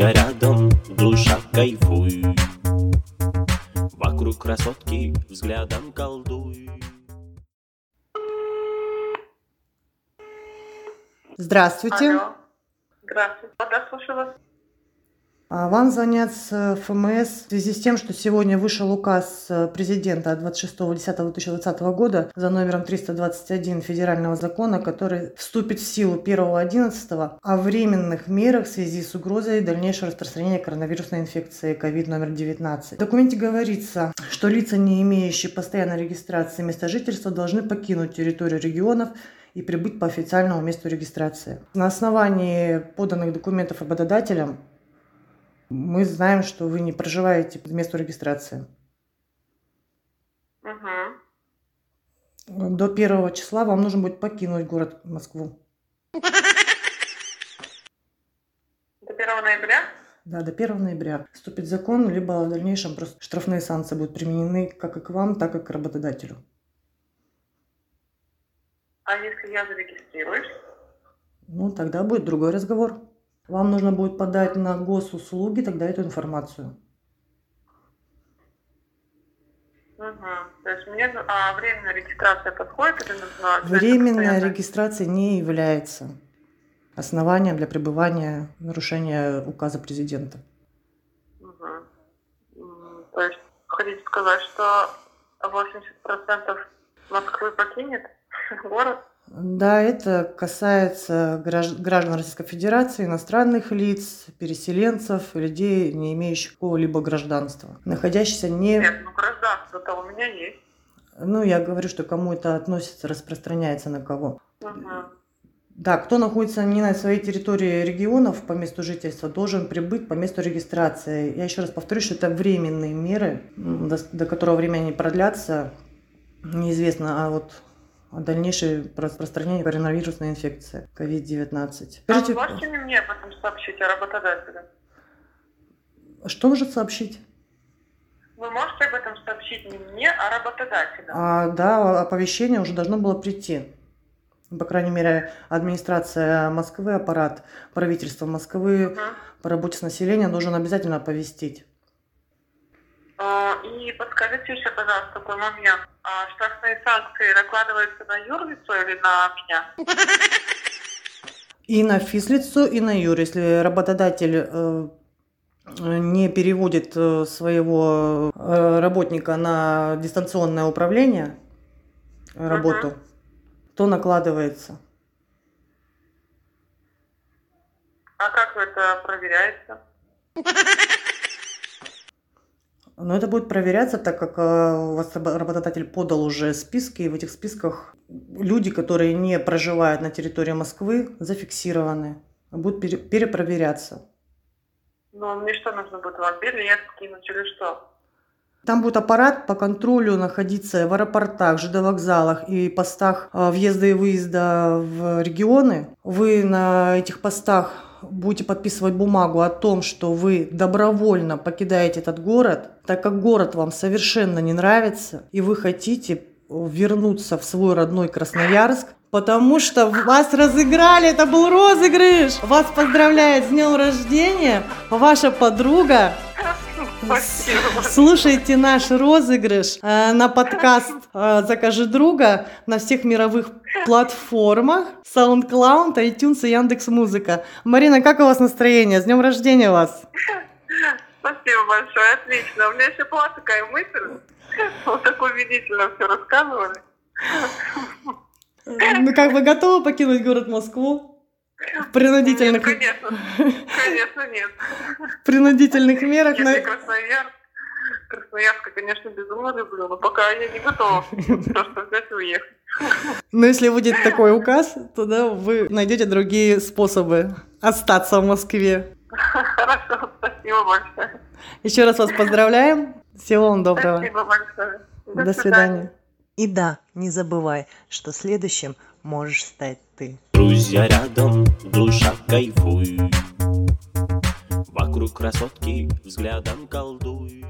Друзья рядом, душа кайфуй Вокруг красотки взглядом колдуй Здравствуйте. Алло. Здравствуйте. Да, слушаю вас. А, Вам звонят с ФМС в связи с тем, что сегодня вышел указ э, президента от 26.10.2020 года за номером 321 федерального закона, который вступит в силу 1.11 о временных мерах в связи с угрозой дальнейшего распространения коронавирусной инфекции COVID номер 19. В документе говорится, что лица, не имеющие постоянной регистрации места жительства, должны покинуть территорию регионов и прибыть по официальному месту регистрации. На основании поданных документов работодателям мы знаем, что вы не проживаете по месту регистрации. Угу. До первого числа вам нужно будет покинуть город Москву. До 1 ноября? Да, до 1 ноября вступит закон, либо в дальнейшем просто штрафные санкции будут применены как и к вам, так и к работодателю. А если я зарегистрируюсь? Ну, тогда будет другой разговор. Вам нужно будет подать на госуслуги тогда эту информацию. Угу. То есть мне а, временная регистрация подходит или обязательно Временная регистрация не является основанием для пребывания нарушения указа президента. М, То есть хотите сказать, что 80% Москвы покинет город? Да, это касается гражд- граждан Российской Федерации, иностранных лиц, переселенцев, людей, не имеющих какого-либо гражданства, находящихся не... Нет, ну гражданство-то у меня есть. Ну, я говорю, что кому это относится, распространяется на кого. Мгм. Да, кто находится не на своей территории регионов по месту жительства, должен прибыть по месту регистрации. Я еще раз повторю, что это временные меры, до, до которого времени они продлятся, неизвестно, а вот о дальнейшем распространении коронавирусной инфекции COVID-19. А вы можете мне об этом сообщить, о работодателе? что может сообщить? Вы можете об этом сообщить не мне, а работодателю? А, да, оповещение уже должно было прийти. По крайней мере, администрация Москвы, аппарат правительства Москвы Мгм. по работе с населением должен обязательно оповестить. А, И подскажите еще, пожалуйста, такой момент. А Штрафные санкции накладываются на юрлицо или на меня? И на физлицо, и на юр. Если работодатель э, не переводит э, своего э, работника на дистанционное управление, э, работу, то накладывается. А как это проверяется? Но это будет проверяться, так как э, у вас рабо- работодатель подал уже списки, и в этих списках люди, которые не проживают на территории Москвы, зафиксированы, будут пере- перепроверяться. Ну, мне что нужно будет вам билет скинуть или что? Там будет аппарат по контролю находиться в аэропортах, ЖД вокзалах и постах э, въезда и выезда в регионы. Вы на этих постах будете подписывать бумагу о том, что вы добровольно покидаете этот город, так как город вам совершенно не нравится, и вы хотите вернуться в свой родной Красноярск, потому что вас разыграли, это был розыгрыш. Вас поздравляет с днем рождения ваша подруга Спасибо. Слушайте наш розыгрыш э, на подкаст э, «Закажи друга» на всех мировых платформах SoundCloud, iTunes и Яндекс.Музыка. Марина, как у вас настроение? С днем рождения вас! Спасибо большое, отлично. У меня еще была такая мысль. Вот так убедительно все рассказывали. Ну как, вы готовы покинуть город Москву? В Нет, принудительных, конечно. Конечно, нет. принудительных мерах. на- Если Красноярск, Красноярска, конечно, безумно люблю, но пока я не готова просто взять и уехать. Но если будет такой указ, то да, вы найдете другие способы остаться в Москве. Хорошо, спасибо большое. Еще раз вас поздравляем. Всего вам доброго. Спасибо большое. До свидания. И да, не забывай, что следующим можешь стать ты. Друзья рядом, душа кайфуй Вокруг красотки взглядом колдуй